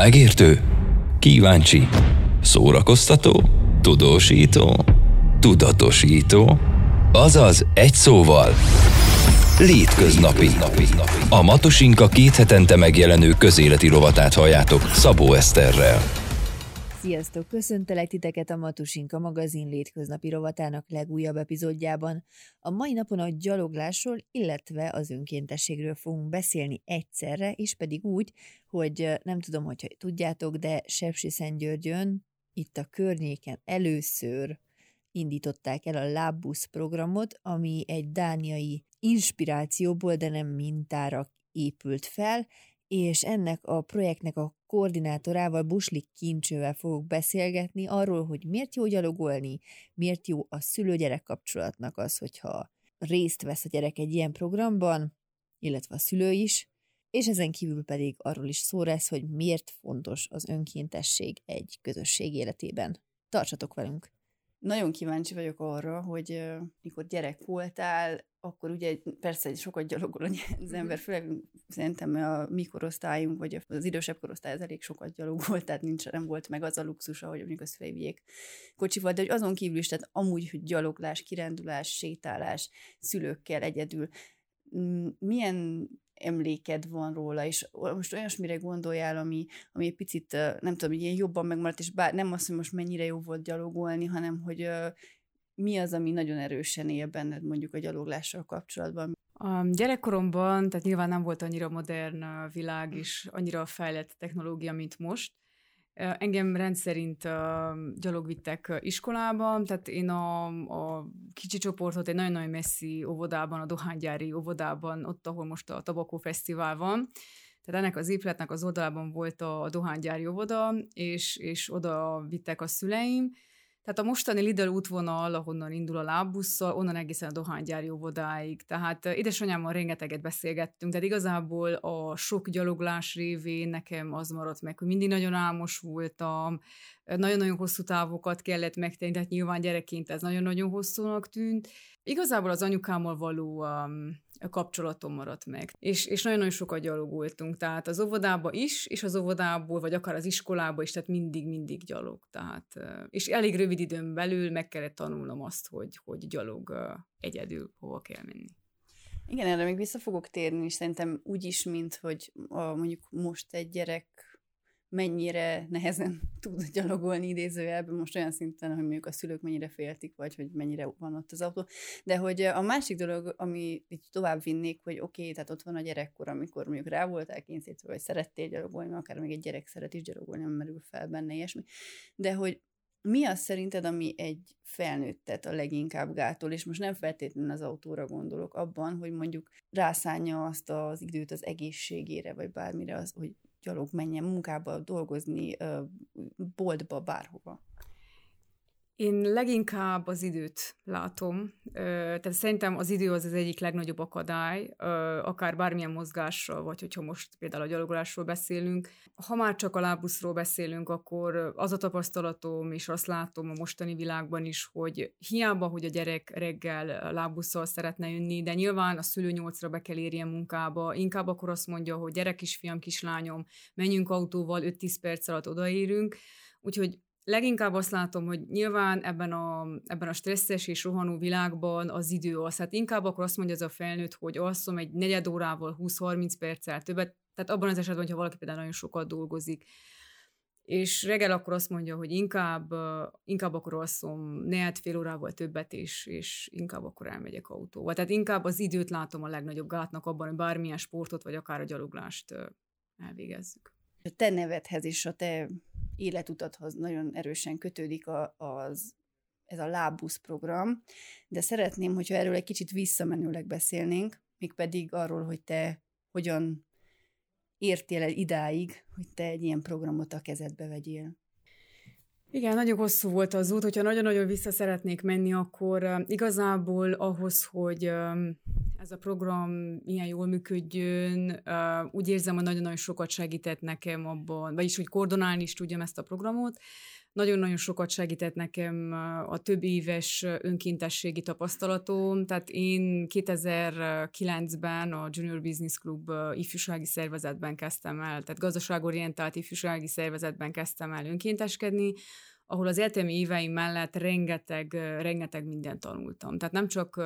Megértő, kíváncsi, szórakoztató, tudósító, tudatosító, azaz egy szóval Létköznapi. A Matosinka két hetente megjelenő közéleti rovatát halljátok Szabó Eszterrel. Sziasztok! Köszöntelek titeket a Matusinka magazin létköznapi rovatának legújabb epizódjában. A mai napon a gyaloglásról, illetve az önkéntességről fogunk beszélni egyszerre, és pedig úgy, hogy nem tudom, hogyha tudjátok, de Sepsi-Szentgyörgyön, itt a környéken először indították el a Labbusz programot, ami egy dániai inspirációból, de nem mintára épült fel, és ennek a projektnek a koordinátorával, Buslik Kincsővel fogok beszélgetni arról, hogy miért jó gyalogolni, miért jó a szülő-gyerek kapcsolatnak az, hogyha részt vesz a gyerek egy ilyen programban, illetve a szülő is, és ezen kívül pedig arról is szó lesz, hogy miért fontos az önkéntesség egy közösség életében. Tartsatok velünk! Nagyon kíváncsi vagyok arra, hogy mikor gyerek voltál, akkor ugye persze sokat gyalogol az mhm. ember, főleg szerintem a mi korosztályunk, vagy az idősebb korosztály az elég sokat gyalogolt, tehát nincs, nem volt meg az a luxus, hogy mondjuk az felvigyék kocsival, de hogy azon kívül is, tehát amúgy, hogy gyaloglás, kirándulás, sétálás, szülőkkel egyedül, milyen emléked van róla, és most olyasmire gondoljál, ami, ami egy picit, nem tudom, ilyen jobban megmaradt, és bár nem azt, hogy most mennyire jó volt gyalogolni, hanem hogy mi az, ami nagyon erősen él benned mondjuk a gyaloglással kapcsolatban? A gyerekkoromban, tehát nyilván nem volt annyira modern világ és annyira fejlett technológia, mint most, Engem rendszerint uh, gyalog vittek iskolába, tehát én a, a kicsi csoportot egy nagyon-nagyon messzi óvodában, a dohánygyári óvodában, ott, ahol most a Tabakó Fesztivál van, tehát ennek az épületnek az oldalában volt a dohánygyári óvoda, és, és oda vittek a szüleim, tehát a mostani Lidl útvonal, ahonnan indul a lábbusszal, onnan egészen a dohánygyári óvodáig. Tehát édesanyámmal rengeteget beszélgettünk, tehát igazából a sok gyaloglás révén nekem az maradt meg, hogy mindig nagyon álmos voltam, nagyon-nagyon hosszú távokat kellett megtenni, tehát nyilván gyerekként ez nagyon-nagyon hosszúnak tűnt. Igazából az anyukámmal való um, kapcsolatom maradt meg. És, és nagyon-nagyon sokat gyalogoltunk, tehát az óvodába is, és az óvodából, vagy akár az iskolába is, tehát mindig-mindig gyalog. Tehát, és elég rövid időn belül meg kellett tanulnom azt, hogy, hogy gyalog egyedül hova kell menni. Igen, erre még vissza fogok térni, és szerintem úgy is, mint hogy a, mondjuk most egy gyerek mennyire nehezen tud gyalogolni idézőjelben, most olyan szinten, hogy mondjuk a szülők mennyire féltik, vagy hogy mennyire van ott az autó. De hogy a másik dolog, ami így tovább vinnék, hogy oké, okay, tehát ott van a gyerekkor, amikor mondjuk rá voltál kényszerítve, vagy szerettél gyalogolni, akár még egy gyerek szeret is gyalogolni, nem merül fel benne ilyesmi. De hogy mi az szerinted, ami egy felnőttet a leginkább gátol, és most nem feltétlenül az autóra gondolok, abban, hogy mondjuk rászánja azt az időt az egészségére, vagy bármire, az, hogy gyalog menjen munkába, dolgozni, boltba, bárhova? Én leginkább az időt látom. Tehát szerintem az idő az az egyik legnagyobb akadály, akár bármilyen mozgásról, vagy hogyha most például a gyalogolásról beszélünk. Ha már csak a lábuszról beszélünk, akkor az a tapasztalatom, és azt látom a mostani világban is, hogy hiába, hogy a gyerek reggel lábusszal szeretne jönni, de nyilván a szülő nyolcra be kell érjen munkába, inkább akkor azt mondja, hogy gyerek kisfiam, kislányom, menjünk autóval, 5-10 perc alatt odaérünk, Úgyhogy leginkább azt látom, hogy nyilván ebben a, ebben a stresszes és rohanó világban az idő az. Hát inkább akkor azt mondja ez a felnőtt, hogy alszom egy negyed órával, 20-30 perccel többet, tehát abban az esetben, hogyha valaki például nagyon sokat dolgozik, és reggel akkor azt mondja, hogy inkább, inkább akkor alszom negyed fél órával többet, és, és inkább akkor elmegyek autóval. Tehát inkább az időt látom a legnagyobb gátnak abban, hogy bármilyen sportot, vagy akár a gyaloglást elvégezzük. A te nevedhez is, a te életutathoz nagyon erősen kötődik a, az, ez a lábusz program, de szeretném, hogyha erről egy kicsit visszamenőleg beszélnénk, mégpedig arról, hogy te hogyan értél el idáig, hogy te egy ilyen programot a kezedbe vegyél. Igen, nagyon hosszú volt az út, hogyha nagyon-nagyon vissza szeretnék menni, akkor igazából ahhoz, hogy ez a program ilyen jól működjön. Úgy érzem, hogy nagyon-nagyon sokat segített nekem abban, vagyis hogy koordinálni is tudjam ezt a programot. Nagyon-nagyon sokat segített nekem a több éves önkéntességi tapasztalatom. Tehát én 2009-ben a Junior Business Club ifjúsági szervezetben kezdtem el, tehát gazdaságorientált ifjúsági szervezetben kezdtem el önkénteskedni, ahol az egyetemi éveim mellett rengeteg, rengeteg mindent tanultam. Tehát nem csak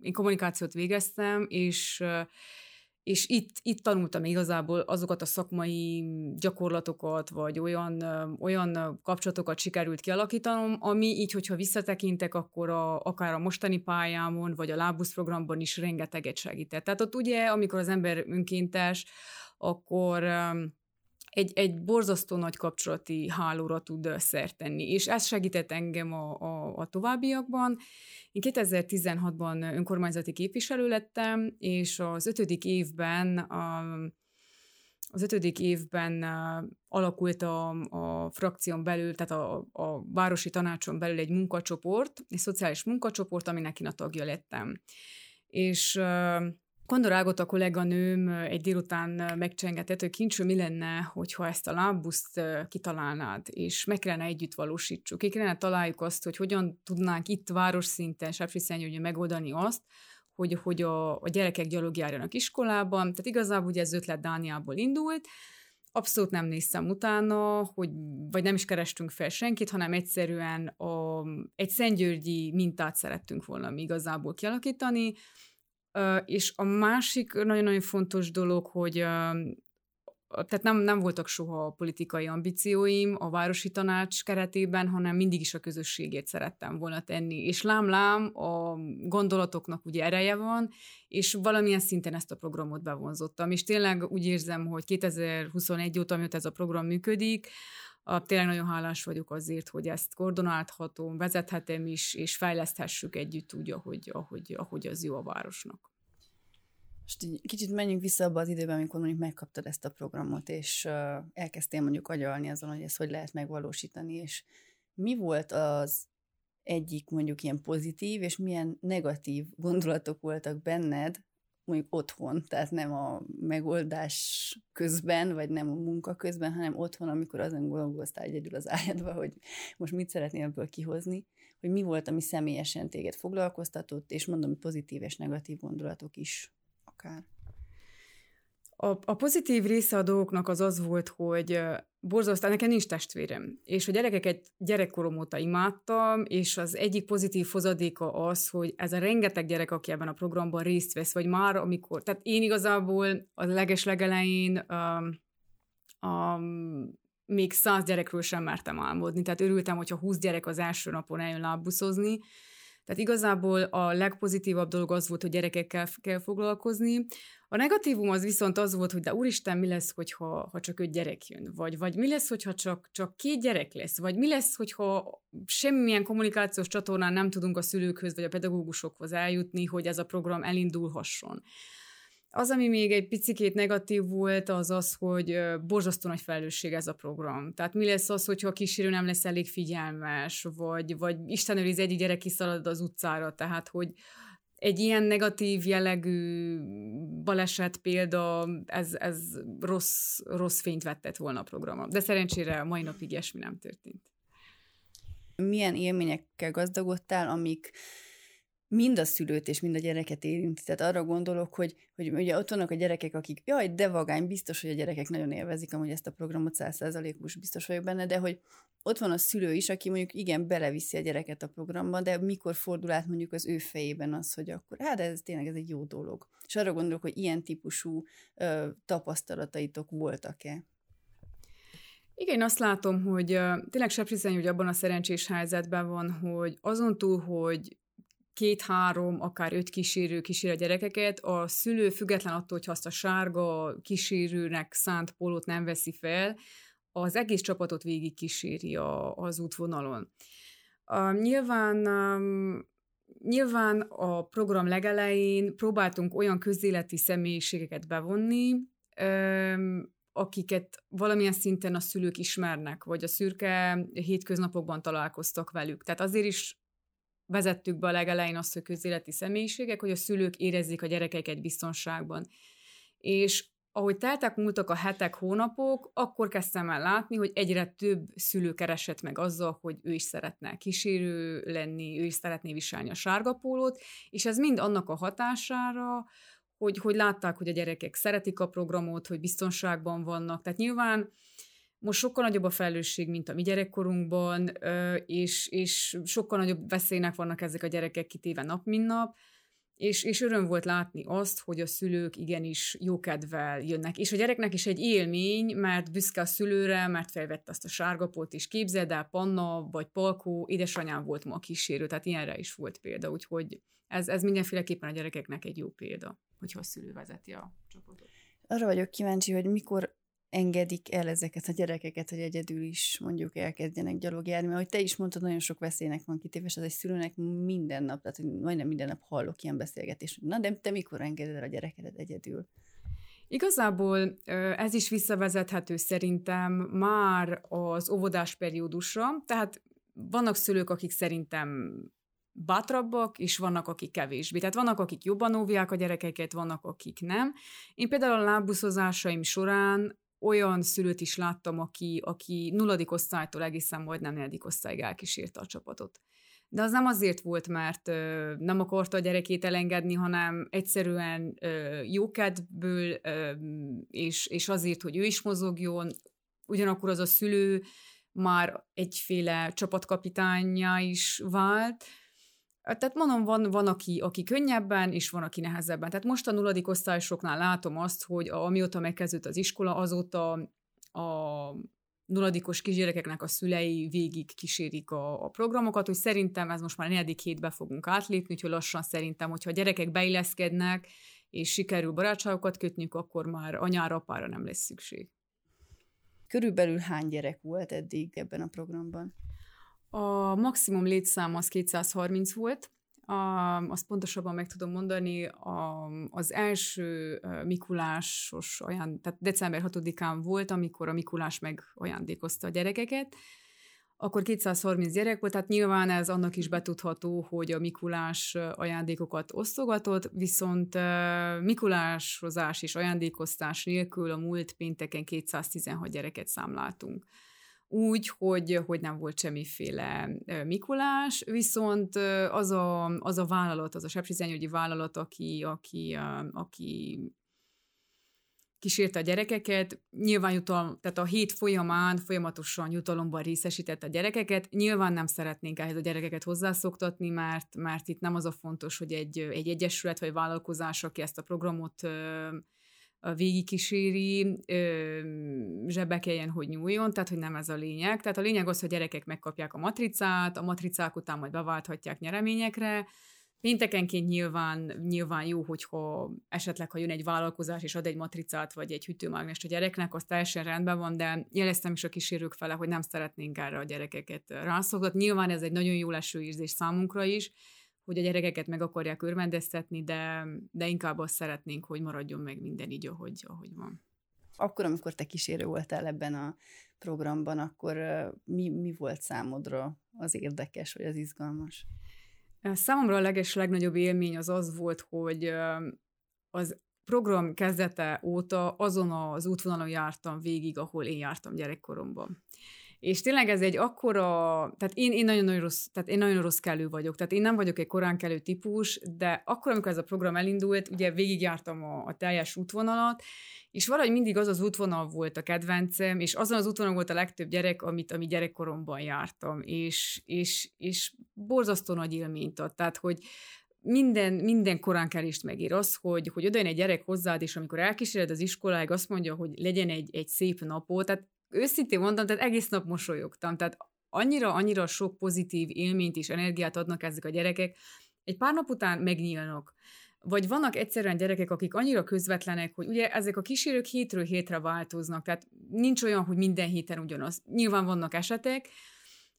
én kommunikációt végeztem, és és itt, itt tanultam igazából azokat a szakmai gyakorlatokat, vagy olyan, olyan kapcsolatokat sikerült kialakítanom, ami így, hogyha visszatekintek, akkor a, akár a mostani pályámon, vagy a Lábusz programban is rengeteget segített. Tehát ott ugye, amikor az ember önkéntes, akkor egy, egy borzasztó nagy kapcsolati hálóra tud szert és ez segített engem a, a, a továbbiakban. Én 2016-ban önkormányzati képviselő lettem, és az ötödik évben a, az ötödik évben alakult a, a frakción belül, tehát a, a városi tanácson belül egy munkacsoport, egy szociális munkacsoport, aminek én a tagja lettem. És Kondor Ágot a kolléganőm egy délután megcsengetett, hogy kincső mi lenne, hogyha ezt a lábbuszt kitalálnád, és meg kellene együtt valósítsuk. Ki kellene találjuk azt, hogy hogyan tudnánk itt város szinten, Sepsiszentgyörgyön megoldani azt, hogy, hogy a, a gyerekek gyalog járjanak iskolában. Tehát igazából ugye ez ötlet Dániából indult, abszolút nem néztem utána, hogy, vagy nem is kerestünk fel senkit, hanem egyszerűen a, egy szentgyörgyi mintát szerettünk volna mi igazából kialakítani, és a másik nagyon-nagyon fontos dolog, hogy tehát nem, nem voltak soha politikai ambícióim a városi tanács keretében, hanem mindig is a közösségét szerettem volna tenni. És lám-lám, a gondolatoknak ugye ereje van, és valamilyen szinten ezt a programot bevonzottam. És tényleg úgy érzem, hogy 2021 óta, amióta ez a program működik, a, tényleg nagyon hálás vagyok azért, hogy ezt koordinálhatom, vezethetem is, és fejleszthessük együtt úgy, ahogy, ahogy, ahogy az jó a városnak. Most kicsit menjünk vissza abba az időben, amikor mondjuk megkaptad ezt a programot, és elkezdtél mondjuk agyalni azon, hogy ezt hogy lehet megvalósítani, és mi volt az egyik mondjuk ilyen pozitív, és milyen negatív gondolatok voltak benned, mondjuk otthon, tehát nem a megoldás közben, vagy nem a munka közben, hanem otthon, amikor azon gondolkoztál egyedül az ágyadba, hogy most mit szeretnél ebből kihozni, hogy mi volt, ami személyesen téged foglalkoztatott, és mondom, pozitív és negatív gondolatok is akár. A, a pozitív része a dolgoknak az az volt, hogy borzasztó, nekem nincs testvérem, és a gyerekeket gyerekkorom óta imádtam, és az egyik pozitív hozadéka az, hogy ez a rengeteg gyerek, aki ebben a programban részt vesz, vagy már amikor, tehát én igazából a leges legelején um, um, még száz gyerekről sem mertem álmodni, tehát örültem, hogyha 20 gyerek az első napon eljön lábbuszozni, tehát igazából a legpozitívabb dolog az volt, hogy gyerekekkel kell foglalkozni. A negatívum az viszont az volt, hogy de úristen, mi lesz, hogyha ha csak öt gyerek jön? Vagy, vagy mi lesz, hogyha csak, csak két gyerek lesz? Vagy mi lesz, hogyha semmilyen kommunikációs csatornán nem tudunk a szülőkhöz vagy a pedagógusokhoz eljutni, hogy ez a program elindulhasson? Az, ami még egy picikét negatív volt, az az, hogy borzasztó nagy felelősség ez a program. Tehát mi lesz az, hogyha a kísérő nem lesz elég figyelmes, vagy, vagy Isten őriz egyik gyerek kiszalad az utcára, tehát hogy egy ilyen negatív jellegű baleset példa, ez, ez rossz, rossz fényt vettett volna a programra. De szerencsére mai napig ilyesmi nem történt. Milyen élményekkel gazdagodtál, amik mind a szülőt és mind a gyereket érinti. Tehát arra gondolok, hogy, hogy ugye ott vannak a gyerekek, akik, jaj, de vagány, biztos, hogy a gyerekek nagyon élvezik amúgy ezt a programot, százszerzalékos biztos vagyok benne, de hogy ott van a szülő is, aki mondjuk igen, beleviszi a gyereket a programba, de mikor fordul át mondjuk az ő fejében az, hogy akkor, hát ez tényleg ez egy jó dolog. És arra gondolok, hogy ilyen típusú ö, tapasztalataitok voltak-e? Igen, én azt látom, hogy tényleg Sepsiszeny, hogy abban a szerencsés helyzetben van, hogy azon túl, hogy két-három, akár öt kísérő kísér a gyerekeket, a szülő független attól, hogy azt a sárga kísérőnek szánt polót nem veszi fel, az egész csapatot végig kíséri a, az útvonalon. Uh, nyilván um, Nyilván a program legelején próbáltunk olyan közéleti személyiségeket bevonni, akiket valamilyen szinten a szülők ismernek, vagy a szürke hétköznapokban találkoztak velük. Tehát azért is vezettük be a legelején azt, hogy közéleti személyiségek, hogy a szülők érezzék a gyerekeket biztonságban. És ahogy teltek múltak a hetek, hónapok, akkor kezdtem el látni, hogy egyre több szülő keresett meg azzal, hogy ő is szeretne kísérő lenni, ő is szeretné viselni a sárga pólót, és ez mind annak a hatására, hogy, hogy látták, hogy a gyerekek szeretik a programot, hogy biztonságban vannak. Tehát nyilván most sokkal nagyobb a felelősség, mint a mi gyerekkorunkban, és, és sokkal nagyobb veszélynek vannak ezek a gyerekek kitéve nap, mint nap, és, és öröm volt látni azt, hogy a szülők igenis jókedvel jönnek. És a gyereknek is egy élmény, mert büszke a szülőre, mert felvette azt a sárgapot, és képzeld el, Panna vagy Palkó, édesanyám volt ma a kísérő, tehát ilyenre is volt példa, úgyhogy ez, ez mindenféleképpen a gyerekeknek egy jó példa, hogyha a szülő vezeti a csapatot. Arra vagyok kíváncsi, hogy mikor engedik el ezeket a gyerekeket, hogy egyedül is mondjuk elkezdjenek gyalogjárni, mert hogy te is mondtad, nagyon sok veszélynek van kitéve, és az egy szülőnek minden nap, tehát majdnem minden nap hallok ilyen beszélgetést, na de te mikor engeded el a gyerekedet egyedül? Igazából ez is visszavezethető szerintem már az óvodás periódusra, tehát vannak szülők, akik szerintem bátrabbak, és vannak, akik kevésbé. Tehát vannak, akik jobban óvják a gyerekeket, vannak, akik nem. Én például a lábuszozásaim során olyan szülőt is láttam, aki, aki nulladik osztálytól egészen majdnem negyedik osztályig elkísérte a csapatot. De az nem azért volt, mert ö, nem akarta a gyerekét elengedni, hanem egyszerűen ö, jókedvből, és, és azért, hogy ő is mozogjon, ugyanakkor az a szülő már egyféle csapatkapitánya is vált, tehát mondom, van, van aki, aki könnyebben, és van, aki nehezebben. Tehát most a nulladik osztályosoknál látom azt, hogy amióta megkezdődött az iskola, azóta a nulladikos kisgyerekeknek a szülei végig kísérik a, a programokat, hogy szerintem ez most már negyedik hétbe fogunk átlépni, úgyhogy lassan szerintem, hogyha a gyerekek beilleszkednek, és sikerül barátságokat kötniük, akkor már anyára, apára nem lesz szükség. Körülbelül hány gyerek volt eddig ebben a programban? A maximum létszám az 230 volt, a, azt pontosabban meg tudom mondani, a, az első Mikulásos olyan, tehát december 6-án volt, amikor a Mikulás megajándékozta a gyerekeket, akkor 230 gyerek volt, tehát nyilván ez annak is betudható, hogy a Mikulás ajándékokat osztogatott, viszont Mikulásozás és ajándékoztás nélkül a múlt pénteken 216 gyereket számláltunk úgy, hogy, hogy nem volt semmiféle Mikulás, viszont az a, az a vállalat, az a sepsizenyügyi vállalat, aki, aki, aki kísérte a gyerekeket, nyilván jutal, tehát a hét folyamán folyamatosan jutalomban részesített a gyerekeket, nyilván nem szeretnénk ehhez a gyerekeket hozzászoktatni, mert, mert itt nem az a fontos, hogy egy, egy egyesület vagy vállalkozás, aki ezt a programot végigkíséri, zsebbe kelljen, hogy nyúljon, tehát hogy nem ez a lényeg. Tehát a lényeg az, hogy gyerekek megkapják a matricát, a matricák után majd beválthatják nyereményekre, Péntekenként nyilván, nyilván jó, hogyha esetleg, ha jön egy vállalkozás és ad egy matricát vagy egy hűtőmágnest a gyereknek, az teljesen rendben van, de jeleztem is a kísérők fele, hogy nem szeretnénk erre a gyerekeket rászoktatni. Nyilván ez egy nagyon jó leső érzés számunkra is, hogy a gyerekeket meg akarják örvendeztetni, de, de inkább azt szeretnénk, hogy maradjon meg minden így, ahogy, ahogy van. Akkor, amikor te kísérő voltál ebben a programban, akkor mi, mi volt számodra az érdekes, vagy az izgalmas? Számomra a leges legnagyobb élmény az az volt, hogy az program kezdete óta azon az útvonalon jártam végig, ahol én jártam gyerekkoromban. És tényleg ez egy akkora, tehát én, én nagyon-nagyon rossz, tehát én nagyon rossz kelő vagyok, tehát én nem vagyok egy korán kelő típus, de akkor, amikor ez a program elindult, ugye végigjártam a, a teljes útvonalat, és valahogy mindig az az útvonal volt a kedvencem, és azon az útvonalon volt a legtöbb gyerek, amit, ami gyerekkoromban jártam, és, és, és borzasztó nagy élményt ad, tehát hogy minden, minden koránkelést megír az, hogy, hogy oda egy gyerek hozzád, és amikor elkíséred az iskoláig, azt mondja, hogy legyen egy, egy szép napot, tehát őszintén mondom, tehát egész nap mosolyogtam, tehát annyira, annyira sok pozitív élményt és energiát adnak ezek a gyerekek, egy pár nap után megnyílnak. Vagy vannak egyszerűen gyerekek, akik annyira közvetlenek, hogy ugye ezek a kísérők hétről hétre változnak, tehát nincs olyan, hogy minden héten ugyanaz. Nyilván vannak esetek,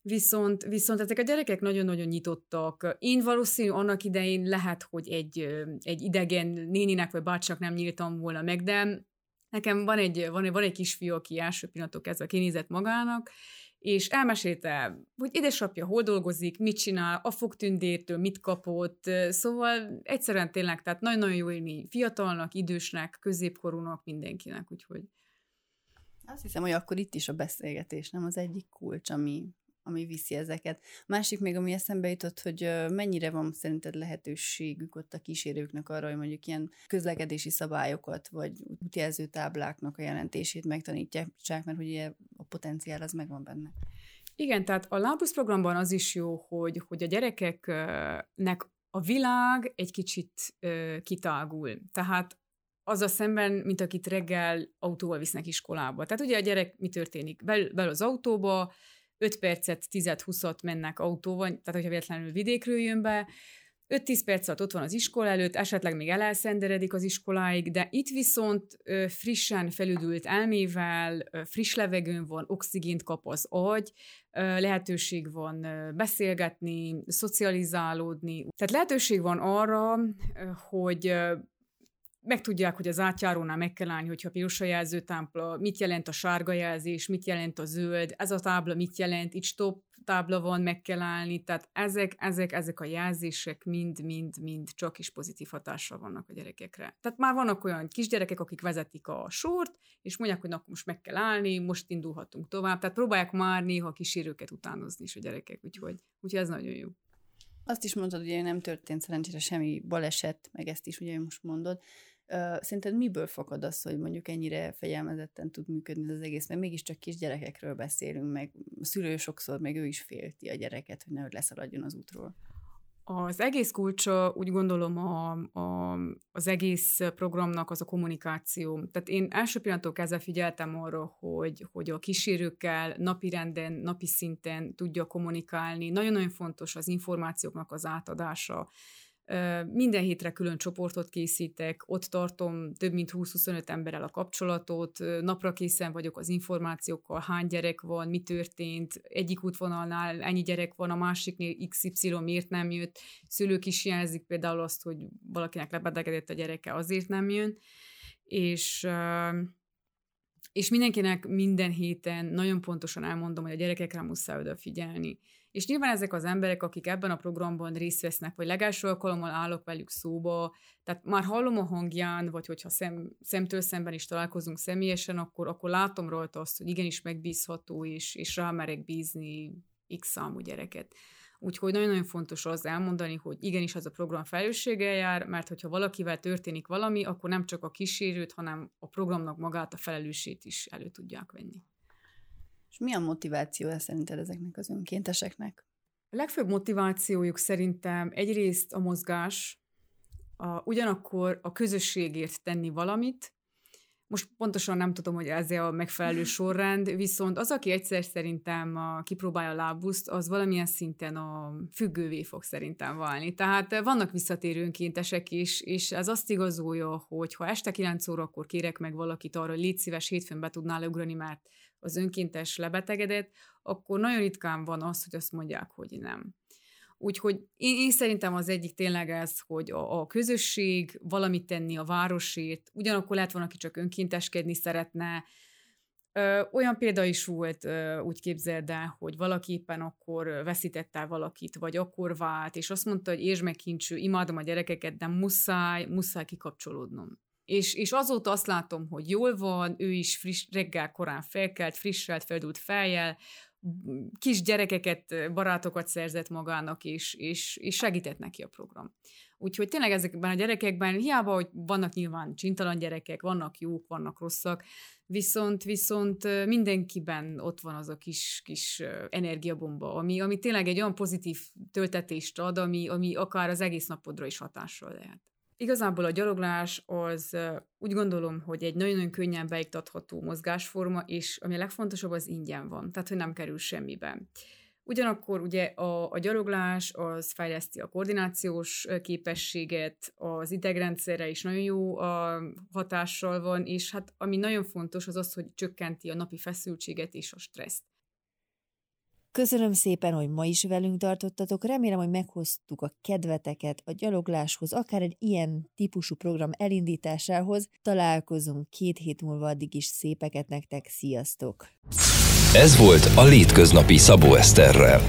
Viszont, viszont ezek a gyerekek nagyon-nagyon nyitottak. Én valószínű annak idején lehet, hogy egy, egy idegen néninek vagy bácsak nem nyíltam volna meg, de Nekem van egy, van, van egy kisfiú, aki első pillanatok kezdve kinézett magának, és elmesélte, hogy édesapja hol dolgozik, mit csinál, a fogtündértől mit kapott, szóval egyszerűen tényleg, tehát nagyon-nagyon jó élmény. Fiatalnak, idősnek, középkorúnak, mindenkinek, úgyhogy. Azt hiszem, hogy akkor itt is a beszélgetés, nem az egyik kulcs, ami, ami viszi ezeket. Másik még, ami eszembe jutott, hogy mennyire van szerinted lehetőségük ott a kísérőknek arra, hogy mondjuk ilyen közlekedési szabályokat, vagy útjelző tábláknak a jelentését megtanítják, mert ugye a potenciál az megvan benne. Igen, tehát a Lábusz programban az is jó, hogy, hogy a gyerekeknek a világ egy kicsit ö, kitágul. Tehát az a szemben, mint akit reggel autóval visznek iskolába. Tehát ugye a gyerek mi történik? Bel, bel az autóba, 5 percet, 10-20-at mennek autóval, tehát hogyha véletlenül vidékről jön be, 5-10 perc alatt ott van az iskola előtt, esetleg még elelszenderedik az iskoláig, de itt viszont frissen felüdült elmével, friss levegőn van, oxigént kap az agy, lehetőség van beszélgetni, szocializálódni. Tehát lehetőség van arra, hogy megtudják, hogy az átjárónál meg kell állni, hogyha piros a jelzőtábla, mit jelent a sárga jelzés, mit jelent a zöld, ez a tábla mit jelent, itt stop tábla van, meg kell állni, tehát ezek, ezek, ezek a jelzések mind, mind, mind csak is pozitív hatással vannak a gyerekekre. Tehát már vannak olyan kisgyerekek, akik vezetik a sort, és mondják, hogy na, most meg kell állni, most indulhatunk tovább, tehát próbálják már néha kísérőket utánozni is a gyerekek, úgyhogy, úgyhogy ez nagyon jó. Azt is mondtad, hogy nem történt szerencsére semmi baleset, meg ezt is ugye most mondod. Szerinted miből fakad az, hogy mondjuk ennyire fegyelmezetten tud működni az egész, mert mégiscsak kisgyerekekről beszélünk, meg a szülő sokszor, meg ő is félti a gyereket, hogy nehogy leszaladjon az útról. Az egész kulcsa, úgy gondolom, a, a, az egész programnak az a kommunikáció. Tehát én első pillanattól kezdve figyeltem arra, hogy, hogy a kísérőkkel napi renden, napi szinten tudja kommunikálni. Nagyon-nagyon fontos az információknak az átadása minden hétre külön csoportot készítek, ott tartom több mint 20-25 emberrel a kapcsolatot, napra készen vagyok az információkkal, hány gyerek van, mi történt, egyik útvonalnál ennyi gyerek van, a másiknél XY miért nem jött, szülők is jelzik például azt, hogy valakinek lebetegedett a gyereke, azért nem jön, és és mindenkinek minden héten nagyon pontosan elmondom, hogy a gyerekekre muszáj odafigyelni. És nyilván ezek az emberek, akik ebben a programban részt vesznek, vagy legelső alkalommal állok velük szóba, tehát már hallom a hangján, vagy hogyha szem, szemtől szemben is találkozunk személyesen, akkor, akkor látom rajta azt, hogy igenis megbízható, és, és rámerek bízni x számú gyereket. Úgyhogy nagyon-nagyon fontos az elmondani, hogy igenis az a program felelősséggel jár, mert hogyha valakivel történik valami, akkor nem csak a kísérőt, hanem a programnak magát a felelősségét is elő tudják venni. És mi a motiváció szerinted ezeknek az önkénteseknek? A legfőbb motivációjuk szerintem egyrészt a mozgás, a, ugyanakkor a közösségért tenni valamit, most pontosan nem tudom, hogy ez a megfelelő sorrend, viszont az, aki egyszer szerintem a, kipróbálja a lábuszt, az valamilyen szinten a függővé fog szerintem válni. Tehát vannak visszatérő önkéntesek is, és ez azt igazolja, hogy ha este 9 órakor kérek meg valakit arra, hogy légy szíves, hétfőn be tudnál ugrani, mert az önkéntes lebetegedett, akkor nagyon ritkán van az, hogy azt mondják, hogy nem. Úgyhogy én, én szerintem az egyik tényleg ez, hogy a, a közösség valamit tenni a városért, ugyanakkor lehet van, aki csak önkénteskedni szeretne. Ö, olyan példa is volt, ö, úgy képzeld el, hogy valaki éppen akkor veszített el valakit, vagy akkor vált, és azt mondta, hogy értsd meg kincső, imádom a gyerekeket, de muszáj, muszáj kikapcsolódnom. És, és azóta azt látom, hogy jól van, ő is friss, reggel korán felkelt, frisselt, feldult fejjel, kis gyerekeket, barátokat szerzett magának, és, és, és segített neki a program. Úgyhogy tényleg ezekben a gyerekekben, hiába, hogy vannak nyilván csintalan gyerekek, vannak jók, vannak rosszak, viszont, viszont mindenkiben ott van az a kis, kis energiabomba, ami, ami tényleg egy olyan pozitív töltetést ad, ami, ami akár az egész napodra is hatással lehet. Igazából a gyaloglás az úgy gondolom, hogy egy nagyon-nagyon könnyen beiktatható mozgásforma, és ami a legfontosabb, az ingyen van, tehát hogy nem kerül semmibe. Ugyanakkor ugye a, a gyaloglás az fejleszti a koordinációs képességet, az idegrendszerre is nagyon jó a hatással van, és hát ami nagyon fontos az az, hogy csökkenti a napi feszültséget és a stresszt. Köszönöm szépen, hogy ma is velünk tartottatok. Remélem, hogy meghoztuk a kedveteket a gyalogláshoz, akár egy ilyen típusú program elindításához. Találkozunk két hét múlva, addig is szépeket nektek. Sziasztok! Ez volt a Létköznapi Szabó Eszterrel.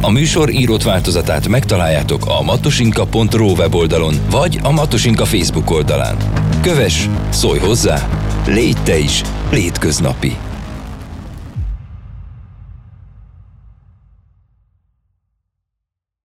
A műsor írott változatát megtaláljátok a matosinka.ro weboldalon, vagy a Matosinka Facebook oldalán. Kövess, szólj hozzá, légy te is létköznapi!